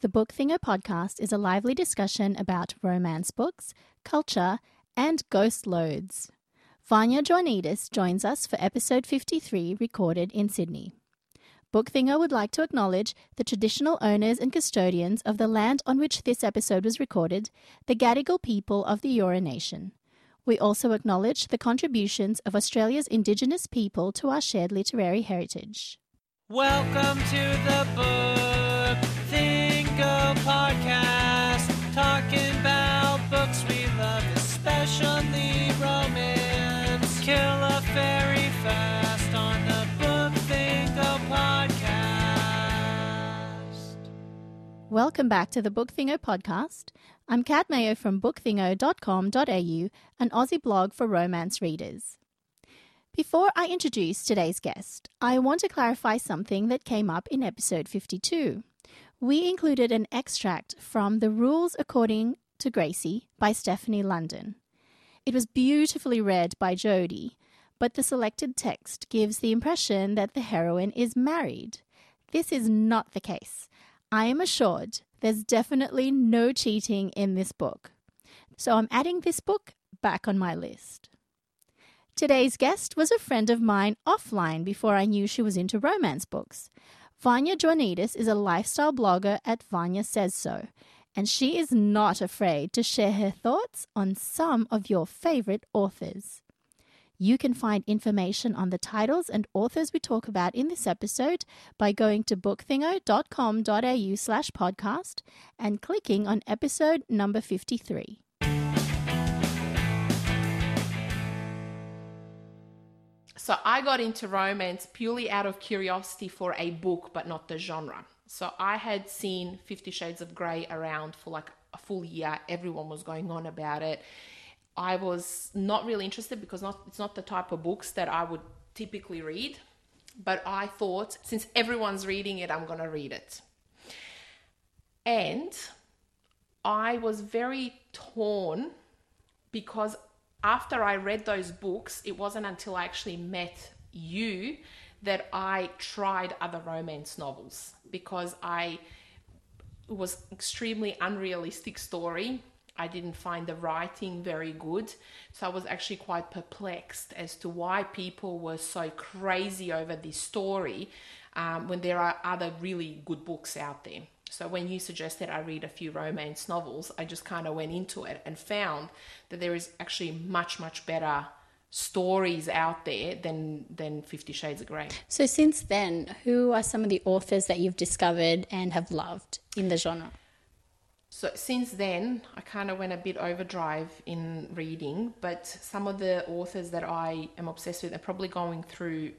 The Book Thingo podcast is a lively discussion about romance books, culture, and ghost loads. Vanya Joanidis joins us for episode 53, recorded in Sydney. Book Thingo would like to acknowledge the traditional owners and custodians of the land on which this episode was recorded, the Gadigal people of the Eora Nation. We also acknowledge the contributions of Australia's Indigenous people to our shared literary heritage. Welcome to the Book love, romance. Kill a fairy fast on the Book Thingo podcast. Welcome back to the Book Thingo podcast. I'm Kat Mayo from bookthingo.com.au, an Aussie blog for romance readers. Before I introduce today's guest, I want to clarify something that came up in episode 52. We included an extract from The Rules According to Gracie by Stephanie London. It was beautifully read by Jodie, but the selected text gives the impression that the heroine is married. This is not the case. I am assured there's definitely no cheating in this book. So I'm adding this book back on my list. Today's guest was a friend of mine offline before I knew she was into romance books. Vanya Joanidis is a lifestyle blogger at Vanya Says So, and she is not afraid to share her thoughts on some of your favorite authors. You can find information on the titles and authors we talk about in this episode by going to bookthingo.com.au slash podcast and clicking on episode number 53. So I got into romance purely out of curiosity for a book, but not the genre. So I had seen Fifty Shades of Grey around for like a full year. Everyone was going on about it. I was not really interested because not it's not the type of books that I would typically read. But I thought since everyone's reading it, I'm going to read it. And I was very torn because after I read those books, it wasn't until I actually met you that I tried other romance novels because I was extremely unrealistic story. I didn't find the writing very good. So I was actually quite perplexed as to why people were so crazy over this story um, when there are other really good books out there. So when you suggested I read a few romance novels, I just kind of went into it and found that there is actually much, much better stories out there than than 50 shades of grey So, since then, who are some of the authors that you've discovered and have loved in the genre? so since then i kind of went a bit overdrive in reading but some of the authors that i am obsessed with and probably going through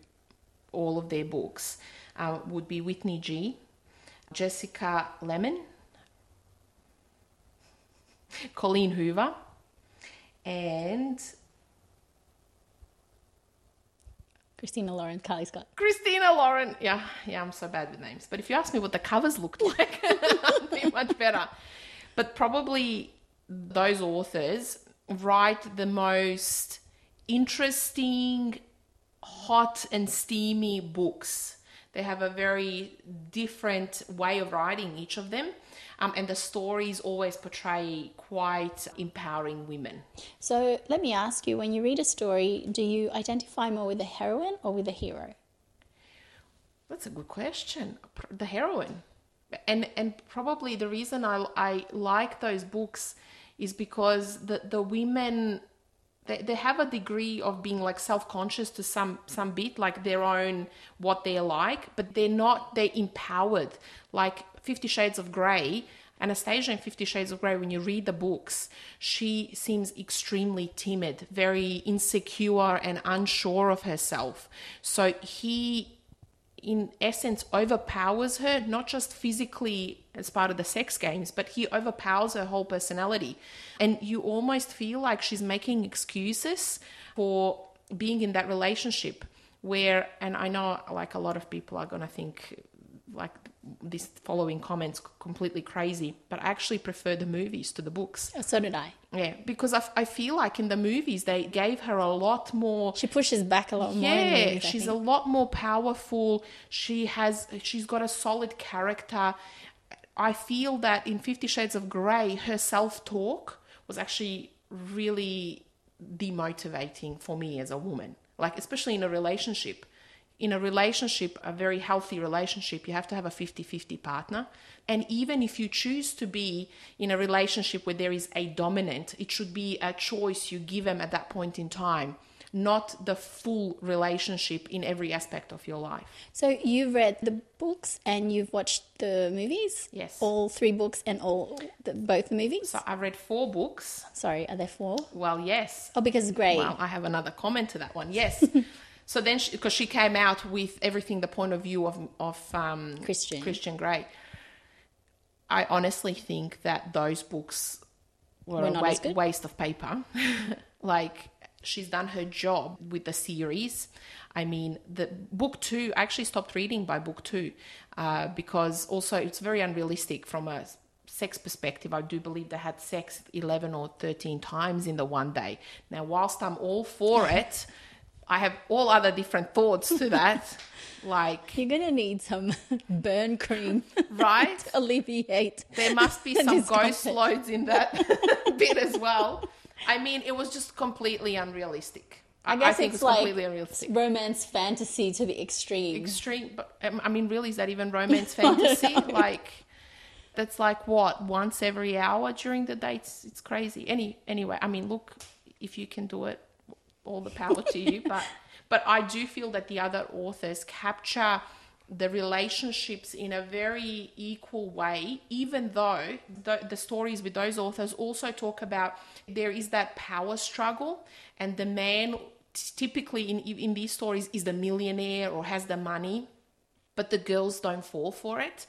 all of their books uh, would be whitney g jessica lemmon colleen hoover and Christina Lauren, Carly Scott. Christina Lauren. Yeah, yeah, I'm so bad with names. But if you ask me what the covers looked like, I'd be much better. But probably those authors write the most interesting, hot, and steamy books. They have a very different way of writing, each of them. Um, and the stories always portray quite empowering women. So, let me ask you when you read a story, do you identify more with the heroine or with the hero? That's a good question. The heroine, and and probably the reason I I like those books is because the the women they, they have a degree of being like self-conscious to some some bit like their own what they're like but they're not they're empowered. Like 50 shades of grey anastasia in 50 shades of grey when you read the books she seems extremely timid very insecure and unsure of herself. So he in essence overpowers her not just physically as part of the sex games but he overpowers her whole personality. And you almost feel like she's making excuses for being in that relationship where and i know like a lot of people are going to think like this following comments completely crazy but i actually prefer the movies to the books Oh, so did I. yeah because I, I feel like in the movies they gave her a lot more She pushes back a lot more. yeah she's a lot more powerful she has she's got a solid character I feel that in Fifty Shades of Grey, her self talk was actually really demotivating for me as a woman. Like, especially in a relationship. In a relationship, a very healthy relationship, you have to have a 50 50 partner. And even if you choose to be in a relationship where there is a dominant, it should be a choice you give them at that point in time, not the full relationship in every aspect of your life. So you've read the books and you've watched the movies? Yes. All three books and all the, both the movies? So I've read four books. Sorry, are there four? Well, yes. Oh, because Grey. Well, I have another comment to that one. Yes. so then, because she, came out with everything, the point of view of of um, Christian. Christian Grey. I honestly think that those books were, Were a wa- waste of paper. like she's done her job with the series. I mean, the book two. I actually stopped reading by book two uh, because also it's very unrealistic from a sex perspective. I do believe they had sex eleven or thirteen times in the one day. Now, whilst I'm all for it, I have all other different thoughts to that. like, You're going to need some burn cream right? to alleviate. There must be some ghost loads in that bit as well. I mean, it was just completely unrealistic. I guess think it's it's like completely unrealistic. romance fantasy to the extreme. Extreme, but um, I mean, really, is that even romance fantasy? like, that's like what once every hour during the dates. It's, it's crazy. Any anyway, I mean, look, if you can do it, all the power to you. But but I do feel that the other authors capture the relationships in a very equal way, even though the, the stories with those authors also talk about there is that power struggle, and the man typically in in these stories is the millionaire or has the money, but the girls don't fall for it,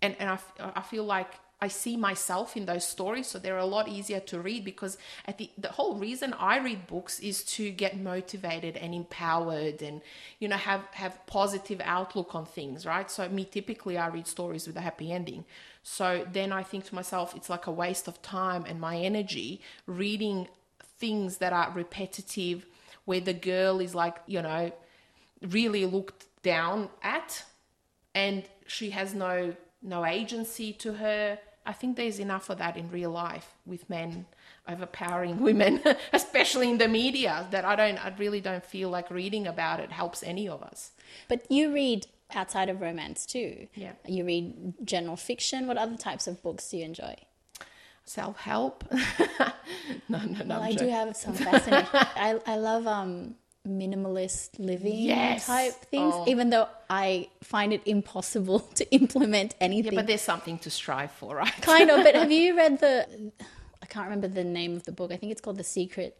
and and I, I feel like I see myself in those stories, so they're a lot easier to read because at the the whole reason I read books is to get motivated and empowered and you know have have positive outlook on things, right? So me typically I read stories with a happy ending. So then I think to myself it's like a waste of time and my energy reading things that are repetitive where the girl is like, you know, really looked down at and she has no no agency to her. I think there's enough of that in real life with men overpowering women, especially in the media, that I don't I really don't feel like reading about it helps any of us. But you read outside of romance too. Yeah. You read general fiction. What other types of books do you enjoy? Self help. no, no, no. Well, I do have some fascinating. I I love um minimalist living Yes. type things, Oh. even though I find it impossible to implement anything. Yeah, but there's something to strive for, right? kind of. But have you read the? I can't remember the name of the book. I think it's called The Secret.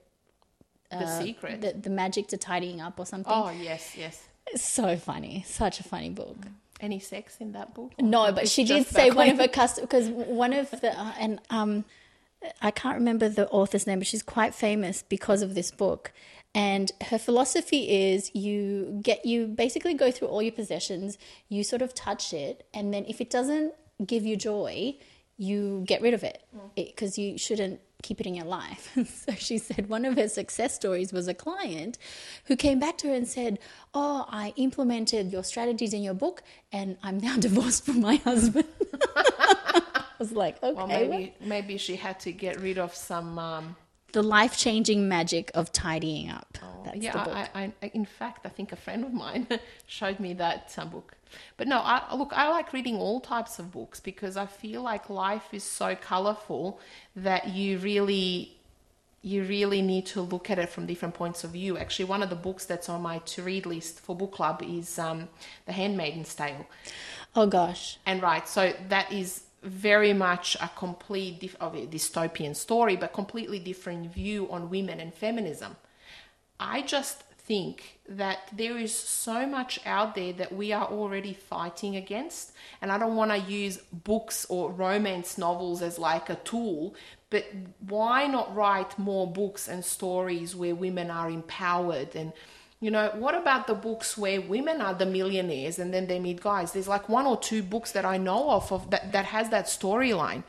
the secret. The, the Magic to Tidying Up or something. oh yes, yes. It's so funny. Such a funny book. Any sex in that book? No, but she did say one of her customers because one of the uh, and um, I can't remember the author's name, but she's quite famous because of this book. And her philosophy is you get you basically go through all your possessions, you sort of touch it, and then if it doesn't give you joy, you get rid of it because you shouldn't keep it in your life. so she said one of her success stories was a client who came back to her and said, "Oh, I implemented your strategies in your book, and I'm now divorced from my husband." I was like, "Okay, Well, well, maybe maybe she had to get rid of some. Um, the life changing magic of tidying up." That's yeah, the book. I, I, I, in fact, I think a friend of mine showed me that uh, book. But no, I, look, I like reading all types of books because I feel like life is so colorful that you really, you really need to look at it from different points of view. Actually, one of the books that's on my to-read list for book club is um, *The Handmaid's Tale*. oh gosh, And right, so that is very much a complete dif- of a dystopian story, but completely different view on women and feminism. I just think that there is so much out there that we are already fighting against, and I don't want to use books or romance novels as like a tool. But why not write more books and stories where women are empowered and you know, what about the books where women are the millionaires and then they meet guys? There's like one or two books that I know of, of that, that has that storyline.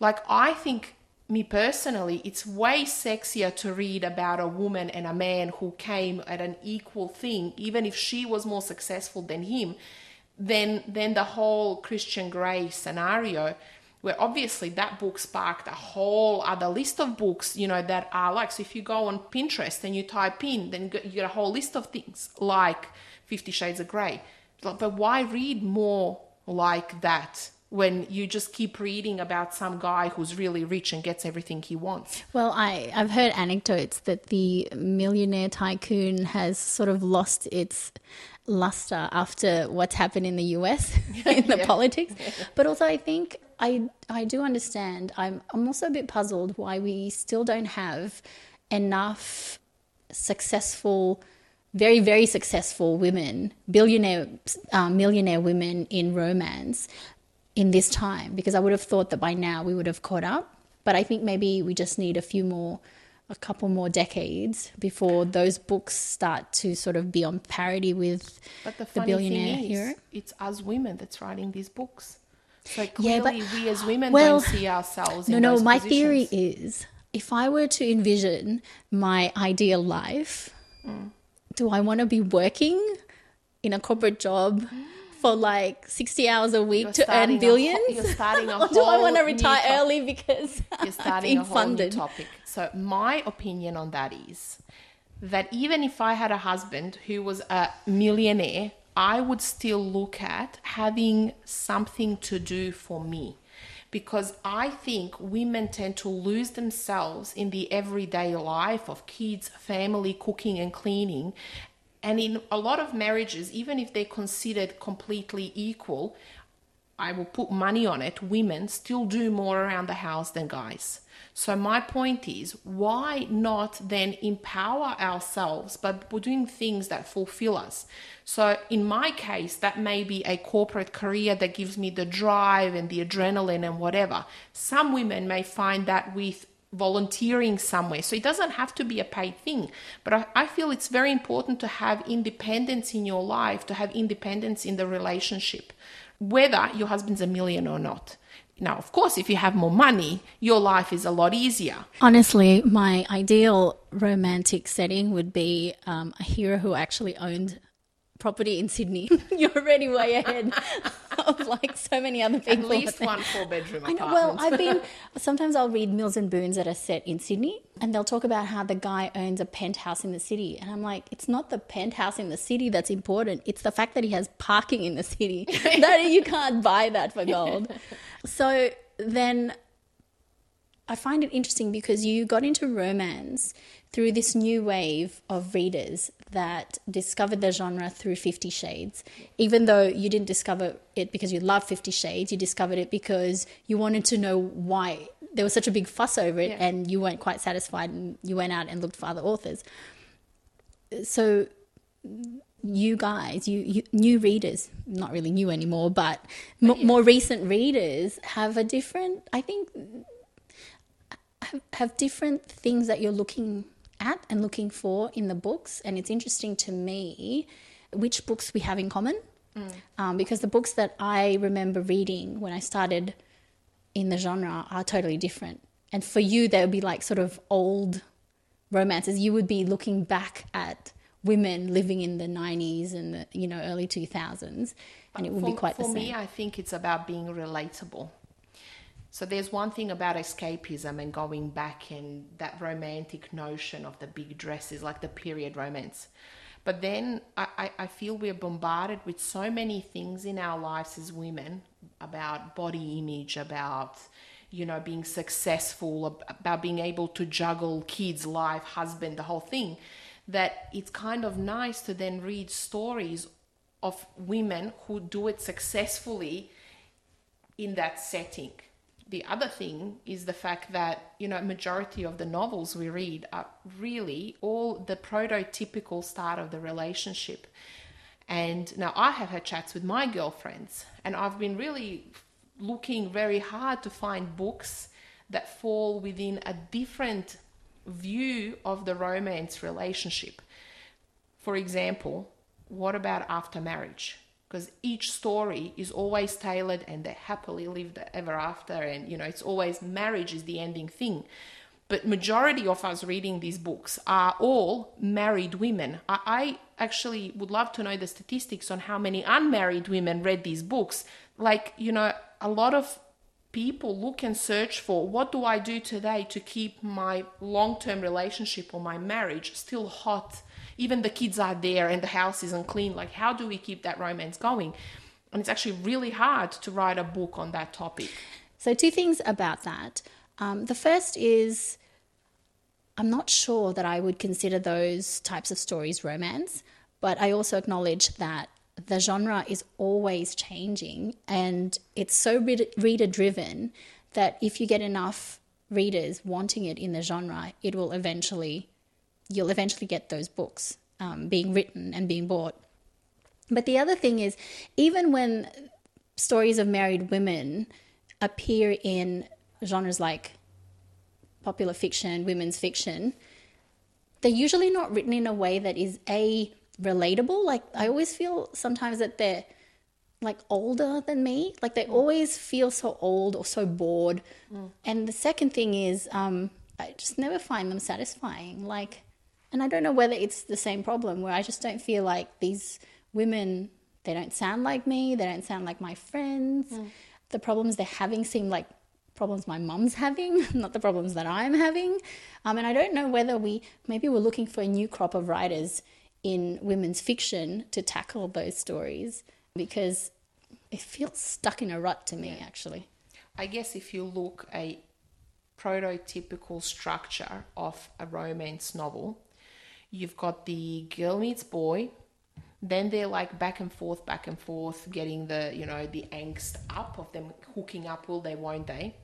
Like, I think, me personally, it's way sexier to read about a woman and a man who came at an equal thing, even if she was more successful than him, than than the whole Christian Grey scenario where obviously that book sparked a whole other list of books you know that are like so if you go on pinterest and you type in then you get a whole list of things like 50 shades of gray but why read more like that when you just keep reading about some guy who's really rich and gets everything he wants Well, I, I've heard anecdotes that the millionaire tycoon has sort of lost its luster after what's happened in the US in the Yeah. politics. But also, I think I I do understand. I'm I'm also a bit puzzled why we still don't have enough successful, very very successful women, billionaire, uh, millionaire women in romance in this time. Because I would have thought that by now we would have caught up. But I think maybe we just need a few more. A couple more decades before those books start to sort of be on parity with but the, the billionaire is, hero. it's us women that's writing these books so Yeah, but- we as women well, don't see ourselves No, in no, my positions. theory is if I were to envision my ideal life, Mm. do I want to be working in a corporate job for like 60 hours a week You're to earn a billions? you're starting a or do I want to retire early because you're starting a whole funded? new topic. So my opinion on that is that even if I had a husband who was a millionaire, I would still look at having something to do for me. Because I think women tend to lose themselves in the everyday life of kids, family, cooking, and cleaning. And in a lot of marriages, even if they're considered completely equal, I will put money on it, women still do more around the house than guys. So my point is, why not then empower ourselves by doing things that fulfill us? So in my case, that may be a corporate career that gives me the drive and the adrenaline and whatever. Some women may find that with volunteering somewhere. So it doesn't have to be a paid thing. But I, I feel it's very important to have independence in your life, to have independence in the relationship, whether your husband's a million or not. Now, of course, if you have more money, your life is a lot easier. Honestly, my ideal romantic setting would be um, a hero who actually owned property in Sydney. You're already way ahead of like so many other people. At least one four bedroom I apartment. know. Well, I've been. Sometimes I'll read Mills and Boons that are set in Sydney, and they'll talk about how the guy owns a penthouse in the city, and I'm like, it's not the penthouse in the city that's important. It's the fact that he has parking in the city. that you can't buy that for gold. So then I find it interesting because you got into romance through this new wave of readers that discovered the genre through Fifty Shades. Even though you didn't discover it because you love Fifty Shades, you discovered it because you wanted to know why there was such a big fuss over it Yeah. and you weren't quite satisfied and you went out and looked for other authors. So you guys, you, you new readers, not really new anymore, but m- more recent readers have a different, I think, have, have different things that you're looking at and looking for in the books. And it's interesting to me which books we have in common. Um, because the books that I remember reading when I started in the genre are totally different. And for you, they would be like sort of old romances. You would be looking back at women living in the 90s and the you know early 2000s and it would for, be quite the same for me, I think it's about being relatable. So there's one thing about escapism and going back and that romantic notion of the big dresses, like the period romance. But then I, I, I feel we're bombarded with so many things in our lives as women about body image, about you know being successful, about being able to juggle kids, life, husband, the whole thing. That it's kind of nice to then read stories of women who do it successfully in that setting. The other thing is the fact that, you know, majority of the novels we read are really all the prototypical start of the relationship. And now I have had chats with my girlfriends, and I've been really looking very hard to find books that fall within a different view of the romance relationship. For example, what about after marriage? Because each story is always tailored and they happily lived ever after, and you know, it's always marriage is the ending thing. but majority of us reading these books are all married women. I, I actually would love to know the statistics on how many unmarried women read these books. Like, you know, a lot of people look and search for what do I do today to keep my long term relationship or my marriage still hot? Even the kids are there and the house isn't clean. Like, how do we keep that romance going? And it's actually really hard to write a book on that topic. So, two things about that. Um, the first is I'm not sure that I would consider those types of stories romance, but I also acknowledge that the genre is always changing and it's so reader driven that if you get enough readers wanting it in the genre, it will eventually, you'll eventually get those books um, being written and being bought. But the other thing is, even when stories of married women appear in genres like popular fiction, women's fiction, they're usually not written in a way that is a relatable. Like I always feel sometimes that they're like older than me. Like they mm. always feel so old or so bored. Mm. And the second thing is, um, I just never find them satisfying. Like, and I don't know whether it's the same problem where I just don't feel like these women. They don't sound like me. They don't sound like my friends. Mm. The problems they're having seem like problems my mum's having, not the problems that I'm having. Um, and I don't know whether we maybe we're looking for a new crop of writers in women's fiction to tackle those stories because it feels stuck in a rut to me, actually. I guess if you look a prototypical structure of a romance novel, you've got the girl meets boy, then they're like back and forth, back and forth, getting the you know the angst up of them hooking up. Will they? Won't they?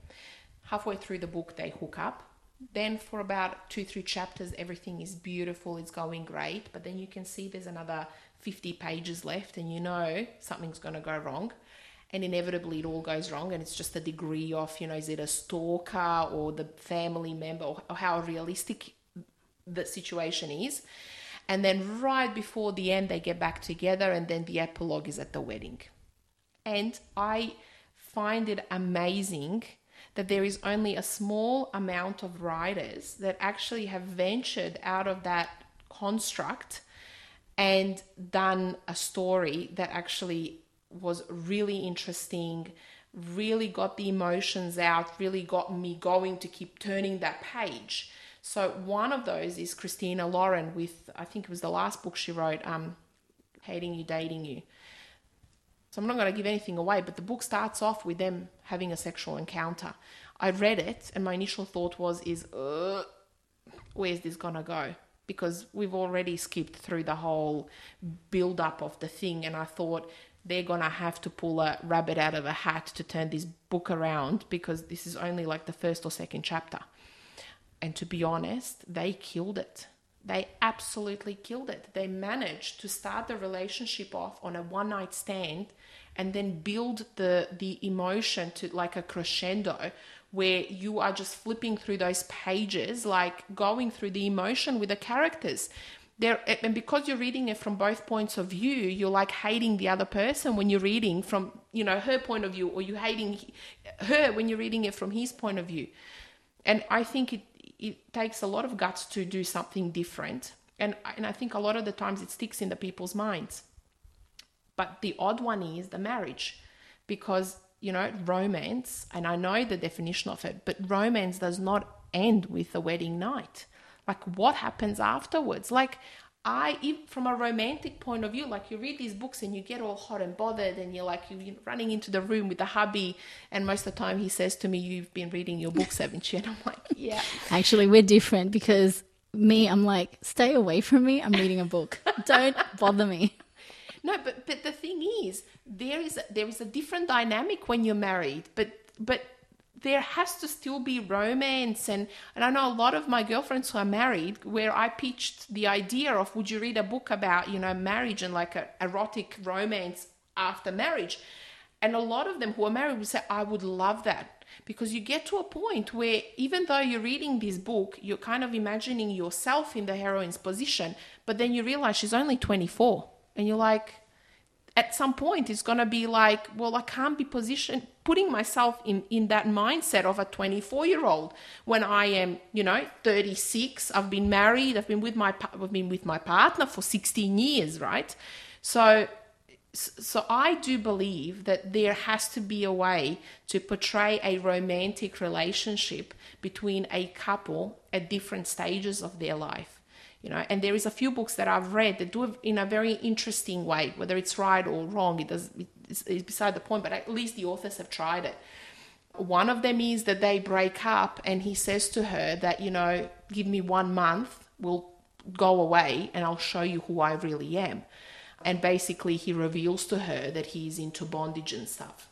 halfway through the book they hook up then for about two three chapters everything is beautiful it's going great but then you can see there's another 50 pages left and you know something's going to go wrong. And inevitably it all goes wrong and it's just the degree of you know is it a stalker or the family member or, or how realistic the situation is. And then right before the end they get back together and then the epilogue is at the wedding. And i find it amazing that there is only a small amount of writers that actually have ventured out of that construct and done a story that actually was really interesting, really got the emotions out, really got me going to keep turning that page. So one of those is Christina Lauren with I think it was the last book she wrote, um, Hating You, Dating You. So I'm not going to give anything away, but the book starts off with them having a sexual encounter. I read it, and my initial thought was, "Is where's this gonna go?" Because we've already skipped through the whole build up of the thing, and I thought they're gonna have to pull a rabbit out of a hat to turn this book around because this is only like the first or second chapter. And to be honest, they killed it. They absolutely killed it. They managed to start the relationship off on a one night stand and then build the the emotion to like a crescendo where you are just flipping through those pages like going through the emotion with the characters there and because you're reading it from both points of view you're like hating the other person when you're reading from you know her point of view or you hating her when you're reading it from his point of view and i think it it takes a lot of guts to do something different. And, and I think a lot of the times it sticks in the people's minds. But the odd one is the marriage because, you know, romance, and I know the definition of it, but romance does not end with the wedding night. Like, what happens afterwards? Like, I, from a romantic point of view, like you read these books and you get all hot and bothered, and you're like you're running into the room with the hubby, and most of the time he says to me, "You've been reading your books, haven't you?" And I'm like, "Yeah." Actually, we're different because me, I'm like, "Stay away from me. I'm reading a book. Don't bother me." No, but but the thing is, there is there is a different dynamic when you're married, but but there has to still be romance. And and I know a lot of my girlfriends who are married where I pitched the idea of would you read a book about you know marriage and like a erotic romance after marriage? And a lot of them who are married would say I would love that. Because you get to a point where even though you're reading this book you're kind of imagining yourself in the heroine's position but then you realize she's only 24 and you're like at some point it's going to be like well i can't be positioned putting myself in in that mindset of a 24 year old when i am you know 36 i've been married i've been with my i've been with my partner for 16 years right? So so I do believe that there has to be a way to portray a romantic relationship between a couple at different stages of their life you know and there is a few books that i've read that do it in a very interesting way whether it's right or wrong it does it's, it's beside the point but at least the authors have tried it. One of them is that they break up and he says to her that you know give me one month we'll go away and i'll show you who i really am. And basically he reveals to her that he's into bondage and stuff.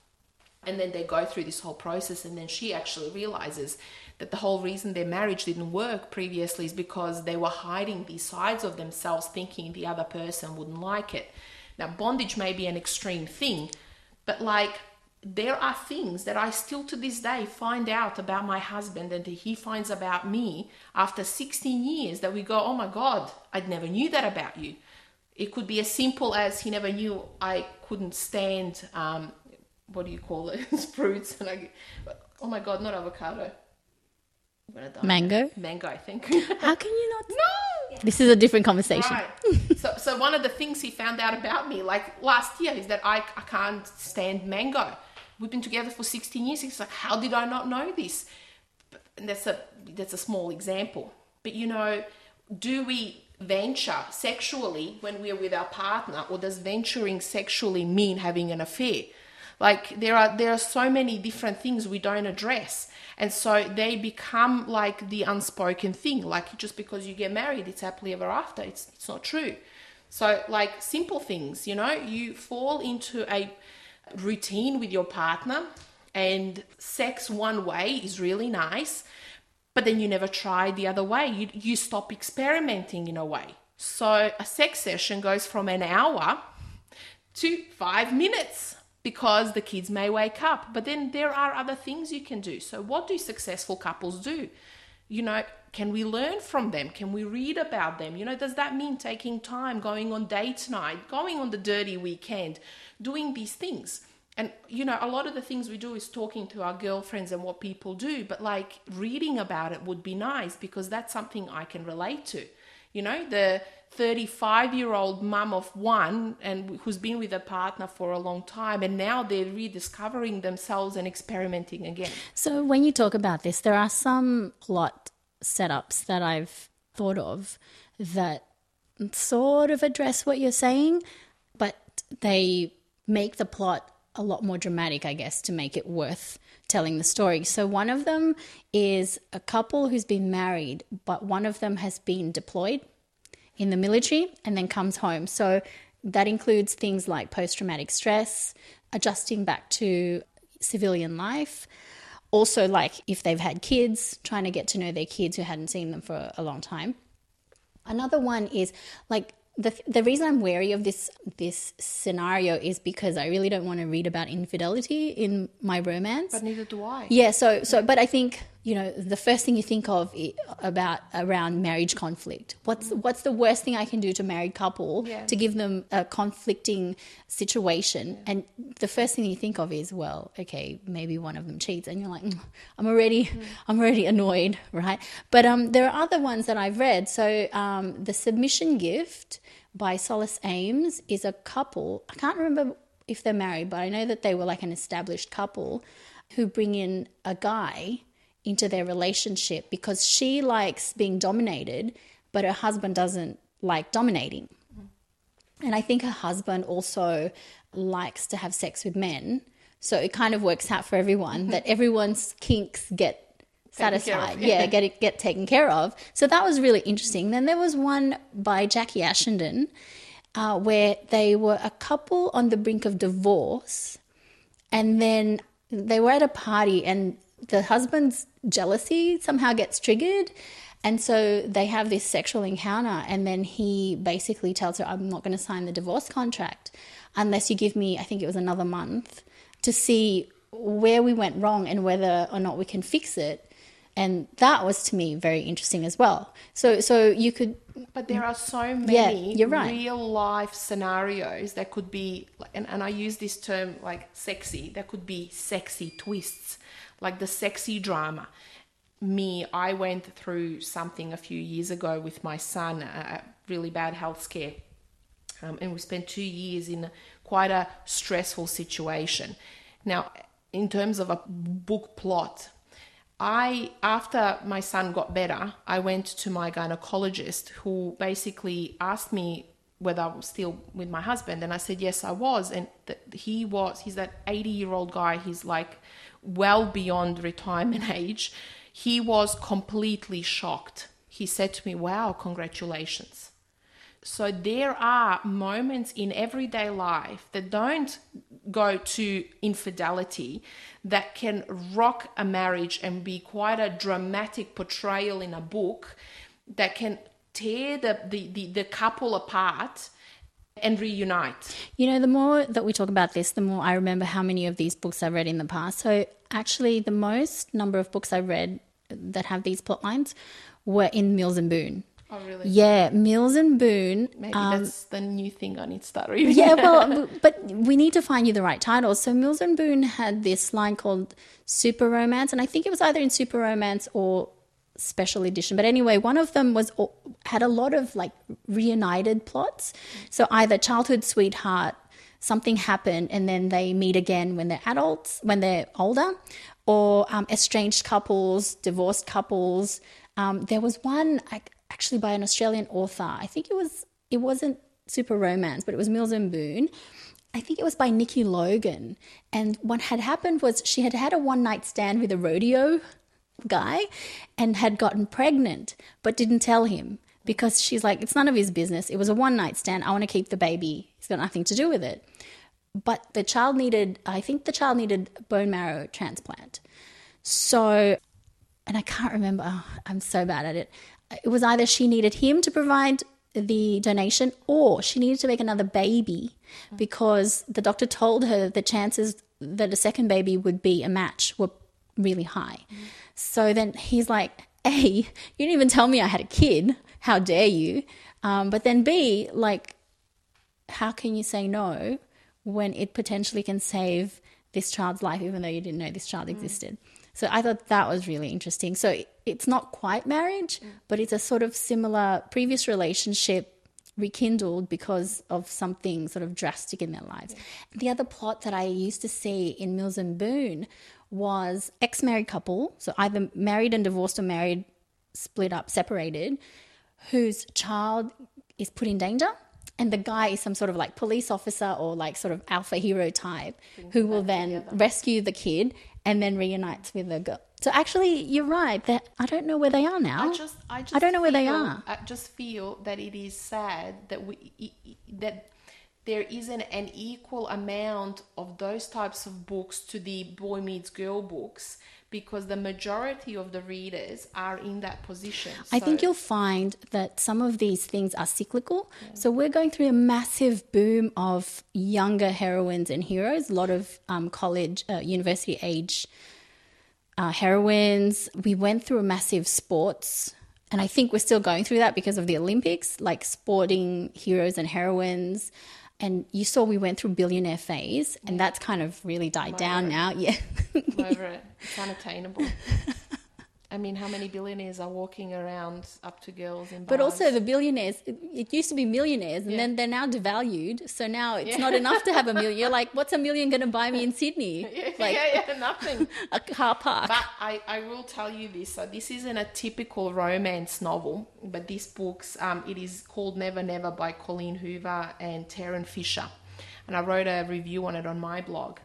And then they go through this whole process and then she actually realizes that the whole reason their marriage didn't work previously is because they were hiding these sides of themselves thinking the other person wouldn't like it now bondage may be an extreme thing but like there are things that I still to this day find out about my husband and he finds about me after 16 years that we go, oh my God, I'd never knew that about you. It could be as simple as he never knew I couldn't stand um, what do you call it? fruits and I, oh my god, not avocado. Mango. Mango, I think. How can you not? no. This is a different conversation. Right. so, so one of the things he found out about me, like last year, is that I, I can't stand mango. We've been together for 16 years. He's like, how did I not know this? And that's a that's a small example. But you know, do we venture sexually when we're with our partner, or does venturing sexually mean having an affair? Like there are there are so many different things we don't address. And so they become like the unspoken thing. Like just because you get married, it's happily ever after. It's it's not true. So like simple things, you know, you fall into a routine with your partner and sex one way is really nice, but then you never try the other way. You you stop experimenting in a way. So a sex session goes from an hour to 5 minutes because the kids may wake up. But then there are other things you can do. So, what do successful couples do? You know, can we learn from them? Can we read about them? You know, does that mean taking time, going on date night, going on the dirty weekend, doing these things? And, you know, a lot of the things we do is talking to our girlfriends and what people do, but like reading about it would be nice because that's something I can relate to. You know, the 35 year old mum of one and who's been with a partner for a long time and now they're rediscovering themselves and experimenting again. So when you talk about this there are some plot setups that i've thought of that sort of address what you're saying but they make the plot a lot more dramatic i guess to make it worth telling the story. So one of them is a couple who's been married but one of them has been deployed in the military and then comes home. So that includes things like post traumatic stress, adjusting back to civilian life. Also, like if they've had kids, trying to get to know their kids who hadn't seen them for a long time. Another one is like the the reason I'm wary of this this scenario is because I really don't want to read about infidelity in my romance. But neither do I. Yeah, so so but I think you know the first thing you think of about around marriage conflict. What's mm. what's the worst thing I can do to a married couple yeah. to give them a conflicting situation? Yeah. And the first thing you think of is well, okay, maybe one of them cheats, and you're like, mm, I'm already mm. I'm already annoyed, right? But um, there are other ones that I've read. So um, the submission gift by Solace Ames is a couple. I can't remember if they're married, but I know that they were like an established couple who bring in a guy into their relationship because she likes being dominated, but her husband doesn't like dominating. And I think her husband also likes to have sex with men. So it kind of works out for everyone that everyone's kinks get satisfied. yeah, get it get taken care of. So that was really interesting. Then there was one by Jackie Ashenden uh, where they were a couple on the brink of divorce, and then they were at a party, and the husband's jealousy somehow gets triggered. And so they have this sexual encounter, and then he basically tells her, I'm not going to sign the divorce contract unless you give me, I think it was another month, to see where we went wrong and whether or not we can fix it and that was to me very interesting as well. So so you could But there are so Yeah, many you're right. real life scenarios that could be, and, and I use this term like sexy, that could be sexy twists, like the sexy drama. Me, I went through something a few years ago with my son, a really bad health scare. Um, and we spent two years in quite a stressful situation. Now, in terms of a book plot, I after my son got better, I went to my gynecologist who basically asked me whether I was still with my husband, and I said yes, I was, and that he was. He's that eighty-year-old guy. He's like well beyond retirement age. He was completely shocked. He said to me, "Wow, congratulations." So there are moments in everyday life that don't go to infidelity that can rock a marriage and be quite a dramatic portrayal in a book that can tear the, the, the, the couple apart and reunite. You know, the more that we talk about this, the more I remember how many of these books I read in the past. So, actually, the most number of books I read that have these plot lines were in Mills and Boon. Oh, really? Yeah, Mills and Boon. Maybe um, that's the new thing I need to start reading. yeah, well, but we need to find you the right title. So Mills and Boon had this line called Super Romance, and I think it was either in Super Romance or Special Edition. But anyway, one of them was had a lot of like reunited plots. So either childhood sweetheart, something happened, and then they meet again when they're adults, when they're older, or um, estranged couples, divorced couples. Um, there was one actually by an Australian author. I think it was it wasn't super romance, but it was Mills and Boon. I think it was by Nikki Logan. And what had happened was she had had a one night stand with a rodeo guy and had gotten pregnant, but didn't tell him because she's like, it's none of his business. It was a one night stand. I want to keep the baby. He's got nothing to do with it. But the child needed, I think the child needed bone marrow transplant. So, and I can't remember, oh, I'm so bad at it. It was either she needed him to provide the donation or she needed to make another baby because the doctor told her the chances that a second baby would be a match were really high. So then he's like, A, you didn't even tell me I had a kid. How dare you? Um, but then B, like, how can you say no when it potentially can save this child's life, even though you didn't know this child existed? So I thought that was really interesting. So it's not quite marriage, but it's a sort of similar previous relationship rekindled because of something sort of drastic in their lives. The other plot that I used to see in Mills and Boon was ex married couple, so either married and divorced or married, split up, separated, whose child is put in danger. And the guy is some sort of like police officer or like sort of alpha hero type who will then rescue the kid and then reunites with the girl. So actually, you're right. That I don't know where they are now. I just, I just, I don't know where they feel- are. I just feel that it is sad that we that there isn't an equal amount of those types of books to the boy meets girl books because the majority of the readers are in that position. I think you'll find that some of these things are cyclical. So we're going through a massive boom of younger heroines and heroes. A lot of um, college, uh, university age uh, heroines. We went through a massive sports, and I think we're still going through that because of the Olympics, like sporting heroes and heroines. And you saw we went through billionaire phase, and that's kind of really died down now. Yeah. I'm over it. It's unattainable. I mean, how many billionaires are walking around up to girls in But also the billionaires, it, it used to be millionaires and Yeah. then they're now devalued. So now it's not enough to have a million. You're like, what's a million going to buy me in Sydney? yeah, Like yeah, yeah, nothing. a car park. But I, I will tell you this. So this isn't a typical romance novel, but this book's um, it is called Never Never by Colleen Hoover and Tarryn Fisher, and I wrote a review on it on my blog.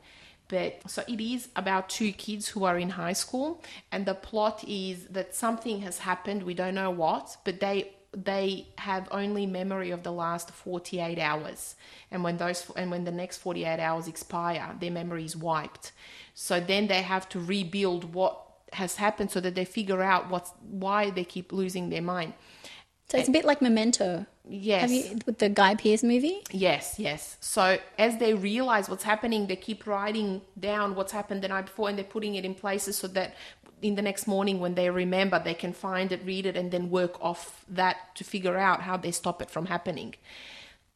But so it is about two kids who are in high school, and the plot is that something has happened. We don't know what, but they they have only memory of the last 48 hours and when those and when the next 48 hours expire their memory is wiped so then they have to rebuild what has happened so that they figure out what's why they keep losing their mind So it's a bit like Memento. yes Have you, with the Guy Pearce movie? Yes, yes. So as they realize what's happening, they keep writing down what's happened the night before and they're putting it in places so that in the next morning when they remember, they can find it, read it, and then work off that to figure out how they stop it from happening.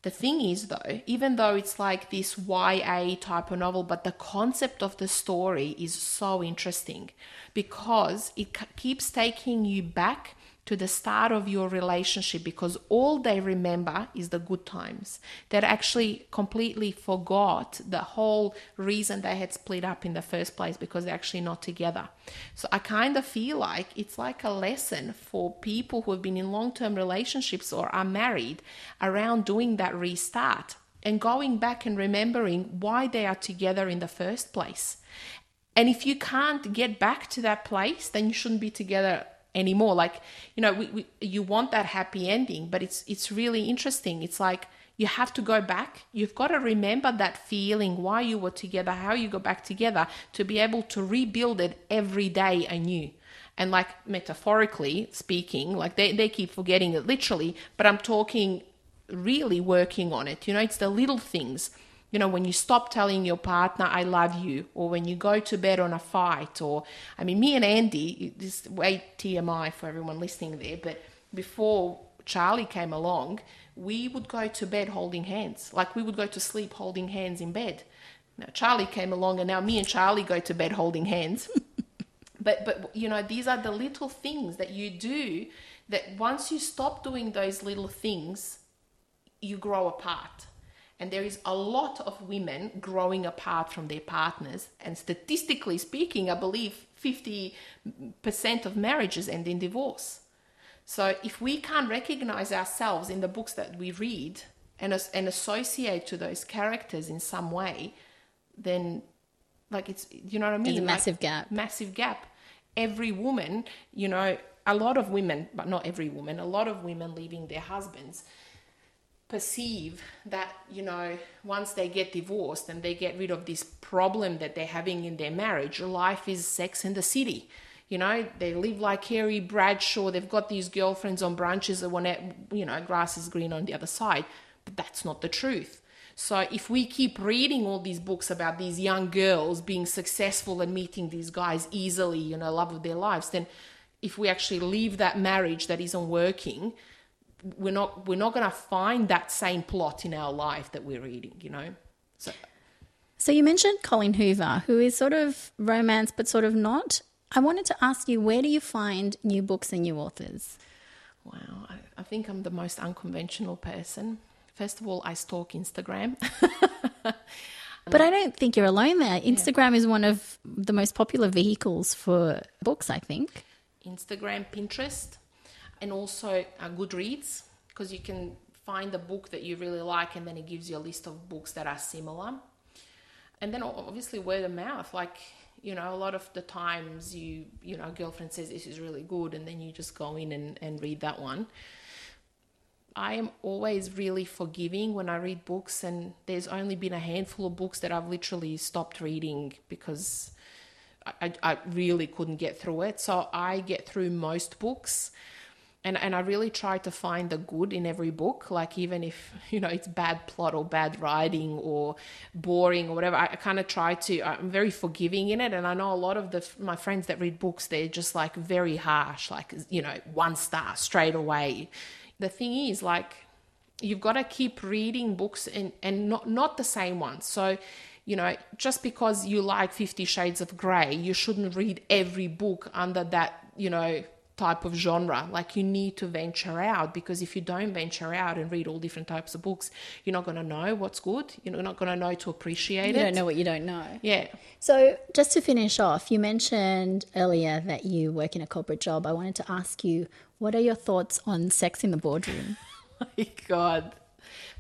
The thing is, though, even though it's like this YA type of novel, but the concept of the story is so interesting because it keeps taking you back to the start of your relationship because all they remember is the good times. They actually completely forgot the whole reason they had split up in the first place because they're actually not together. So I kind of feel like it's like a lesson for people who have been in long term relationships or are married around doing that restart and going back and remembering why they are together in the first place. And if you can't get back to that place, then you shouldn't be together anymore. Like you know we, we, you want that happy ending but it's it's really interesting. It's like you have to go back. You've got to remember that feeling why you were together how you go back together to be able to rebuild it every day anew. And like metaphorically speaking like they, they keep forgetting it literally but i'm talking really working on it. You know it's the little things you know, when you stop telling your partner, I love you, or when you go to bed on a fight, or, I mean, me and Andy, this way TMI for everyone listening there, but before Charlie came along, we would go to bed holding hands. Like we would go to sleep holding hands in bed. Now, Charlie came along, and now me and Charlie go to bed holding hands. but, but, you know, these are the little things that you do that once you stop doing those little things, you grow apart and there is a lot of women growing apart from their partners. And statistically speaking, I believe 50% of marriages end in divorce. So if we can't recognize ourselves in the books that we read and, and associate to those characters in some way, then like it's, you know what I mean? There's a massive like, gap. Massive gap. Every woman, you know, a lot of women, but not every woman, a lot of women leaving their husbands perceive that you know once they get divorced and they get rid of this problem that they're having in their marriage life is sex in the city. You know they live like Carrie Bradshaw. They've got these girlfriends on branches that want you know grass is green on the other side. But that's not the truth. So if we keep reading all these books about these young girls being successful and meeting these guys easily you know love of their lives then if we actually leave that marriage that isn't working we're not we're not going to find that same plot in our life that we're reading you know so so you mentioned Colleen Hoover who is sort of romance but sort of not i wanted to ask you where do you find new books and new authors wow i, I think i'm the most unconventional person first of all i stalk instagram But I don't think you're alone there. Instagram yeah. is one of the most popular vehicles for books, I think. Instagram, Pinterest, and also uh, Goodreads because you can find a book that you really like and then it gives you a list of books that are similar. And then obviously word of mouth, like you know, a lot of the times you you know, girlfriend says this is really good and then you just go in and, and read that one. I am always really forgiving when I read books, and there's only been a handful of books that I've literally stopped reading because I, I really couldn't get through it. So I get through most books and and I really try to find the good in every book. Like even if you know it's bad plot or bad writing or boring or whatever, I, I kind of try to. I'm very forgiving in it, and I know a lot of the my friends that read books, they're just like very harsh, like you know one star straight away. The thing is, like you've got to keep reading books and and not not the same ones. So you know, just because you like Fifty Shades of Grey, you shouldn't read every book under that, you know, type of genre. Like you need to venture out because if you don't venture out and read all different types of books, you're not going to know what's good. You're not going to know to appreciate you it. You don't know what you don't know. Yeah. So just to finish off, you mentioned earlier that you work in a corporate job. I wanted to ask you, what are your thoughts on sex in the boardroom? Oh my God.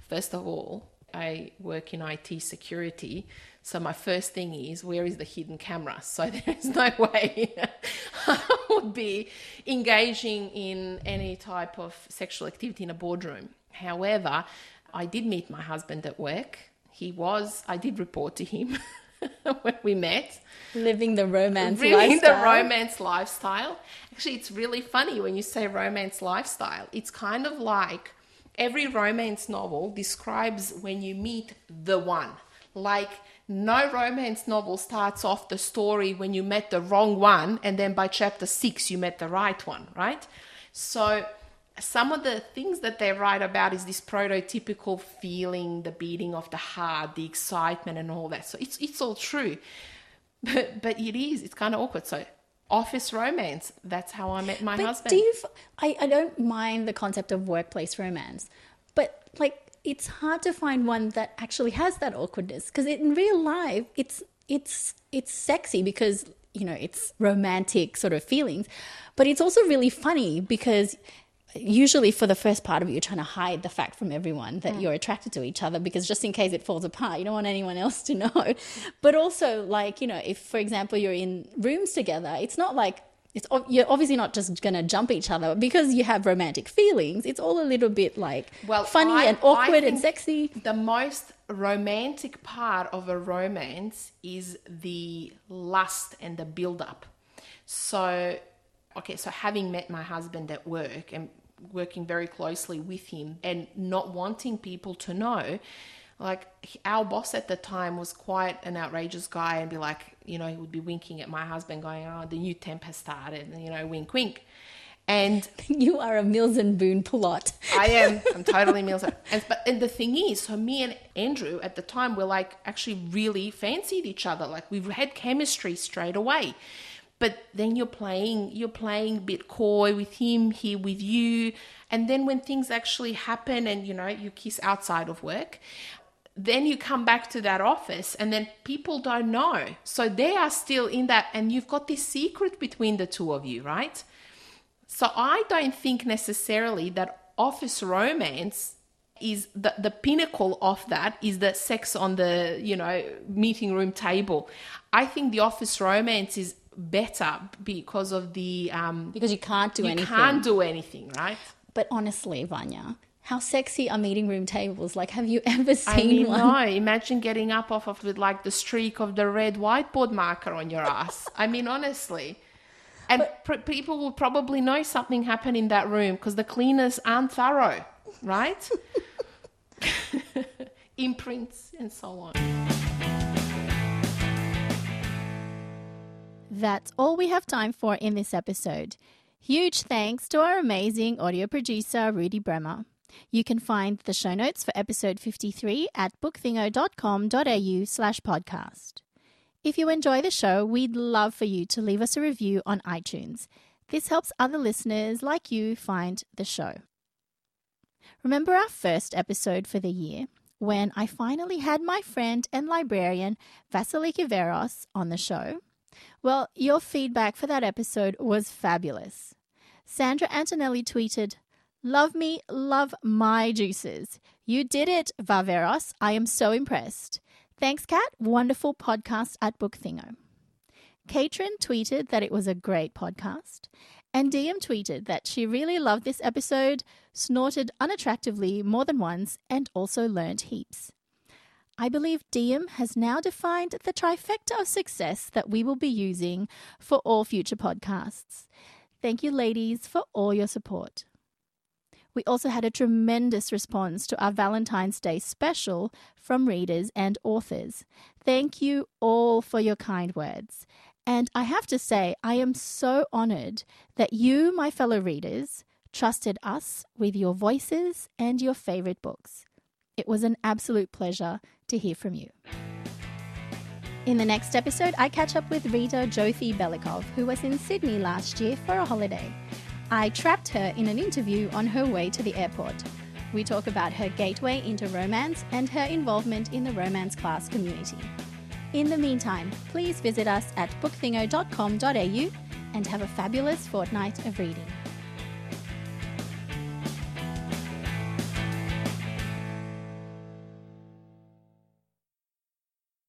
First of all, I work in IT security. So my first thing is, where is the hidden camera? So there is no way I would be engaging in any type of sexual activity in a boardroom. However, I did meet my husband at work. He was, I did report to him when we met. Living the romance Living lifestyle. the romance lifestyle. Actually, it's really funny when you say romance lifestyle. It's kind of like every romance novel describes when you meet the one. Like no romance novel starts off the story when you met the wrong one and then by chapter six you met the right one, right? So some of the things that they write about is this prototypical feeling, the beating of the heart, the excitement and all that. So it's it's all true. But but it is, it's kind of awkward. So office romance, that's how I met my But husband. do you? f- I I don't mind the concept of workplace romance, but like it's hard to find one that actually has that awkwardness because in real life it's it's it's sexy because you know it's romantic sort of feelings, but it's also really funny because usually for the first part of it you're trying to hide the fact from everyone that mm. you're attracted to each other because just in case it falls apart you don't want anyone else to know. But also like you know if for example you're in rooms together it's not like it's you're obviously not just going to jump each other because you have romantic feelings it's all a little bit like Well, funny I- and awkward and sexy The most romantic part of a romance is the lust and the build up. So, okay, so having met my husband at work and working very closely with him and not wanting people to know, like our boss at the time was quite an outrageous guy and be like, you know, he would be winking at my husband, going, "Oh, the new temp has started," and, you know, wink, wink. And you are a Mills and Boon plot I am. I'm totally Mills. And but and the thing is, so me and Andrew at the time were like actually really fancied each other. Like we had chemistry straight away. But then you're playing, you're playing a bit coy with him, here with you, and then when things actually happen, and you know you kiss outside of work, then you come back to that office, and then people don't know, so they are still in that, and you've got this secret between the two of you, right? So I don't think necessarily that office romance is the, the pinnacle of that is the sex on the you know meeting room table. I think the office romance is better because of the um, because you can't do you anything can't do anything, right? but honestly vanya how sexy are meeting room tables like have you ever seen I mean, one no. Imagine getting up off of with like the streak of the red whiteboard marker on your ass. I mean, honestly. And pr- people will probably know something happened in that room because the cleaners aren't thorough, right? Imprints and so on. That's all we have time for in this episode. Huge thanks to our amazing audio producer, Rudy Bremer. You can find the show notes for episode 53 at bookthingo.com.au slash podcast. If you enjoy the show, we'd love for you to leave us a review on iTunes. This helps other listeners like you find the show. Remember our first episode for the year when I finally had my friend and librarian Vasiliki Veros on the show? Well, your feedback for that episode was fabulous. Sandra Antonelli tweeted, Love me, love my juices. You did it, Vaveros. I am so impressed. Thanks, Kat. Wonderful podcast at Book Thingo. Katrin tweeted that it was a great podcast. And DM tweeted that she really loved this episode, snorted unattractively more than once, and also learned heaps. I believe Diem has now defined the trifecta of success that we will be using for all future podcasts. Thank you, ladies, for all your support. We also had a tremendous response to our Valentine's Day special from readers and authors. Thank you all for your kind words. And I have to say, I am so honored that you, my fellow readers, trusted us with your voices and your favorite books. It was an absolute pleasure to hear from you. In the next episode, I catch up with reader Jyothi Belikov, who was in Sydney last year for a holiday. I trapped her in an interview on her way to the airport. We talk about her gateway into romance and her involvement in the romance class community. In the meantime, please visit us at bookthingo.com.au and have a fabulous fortnight of reading.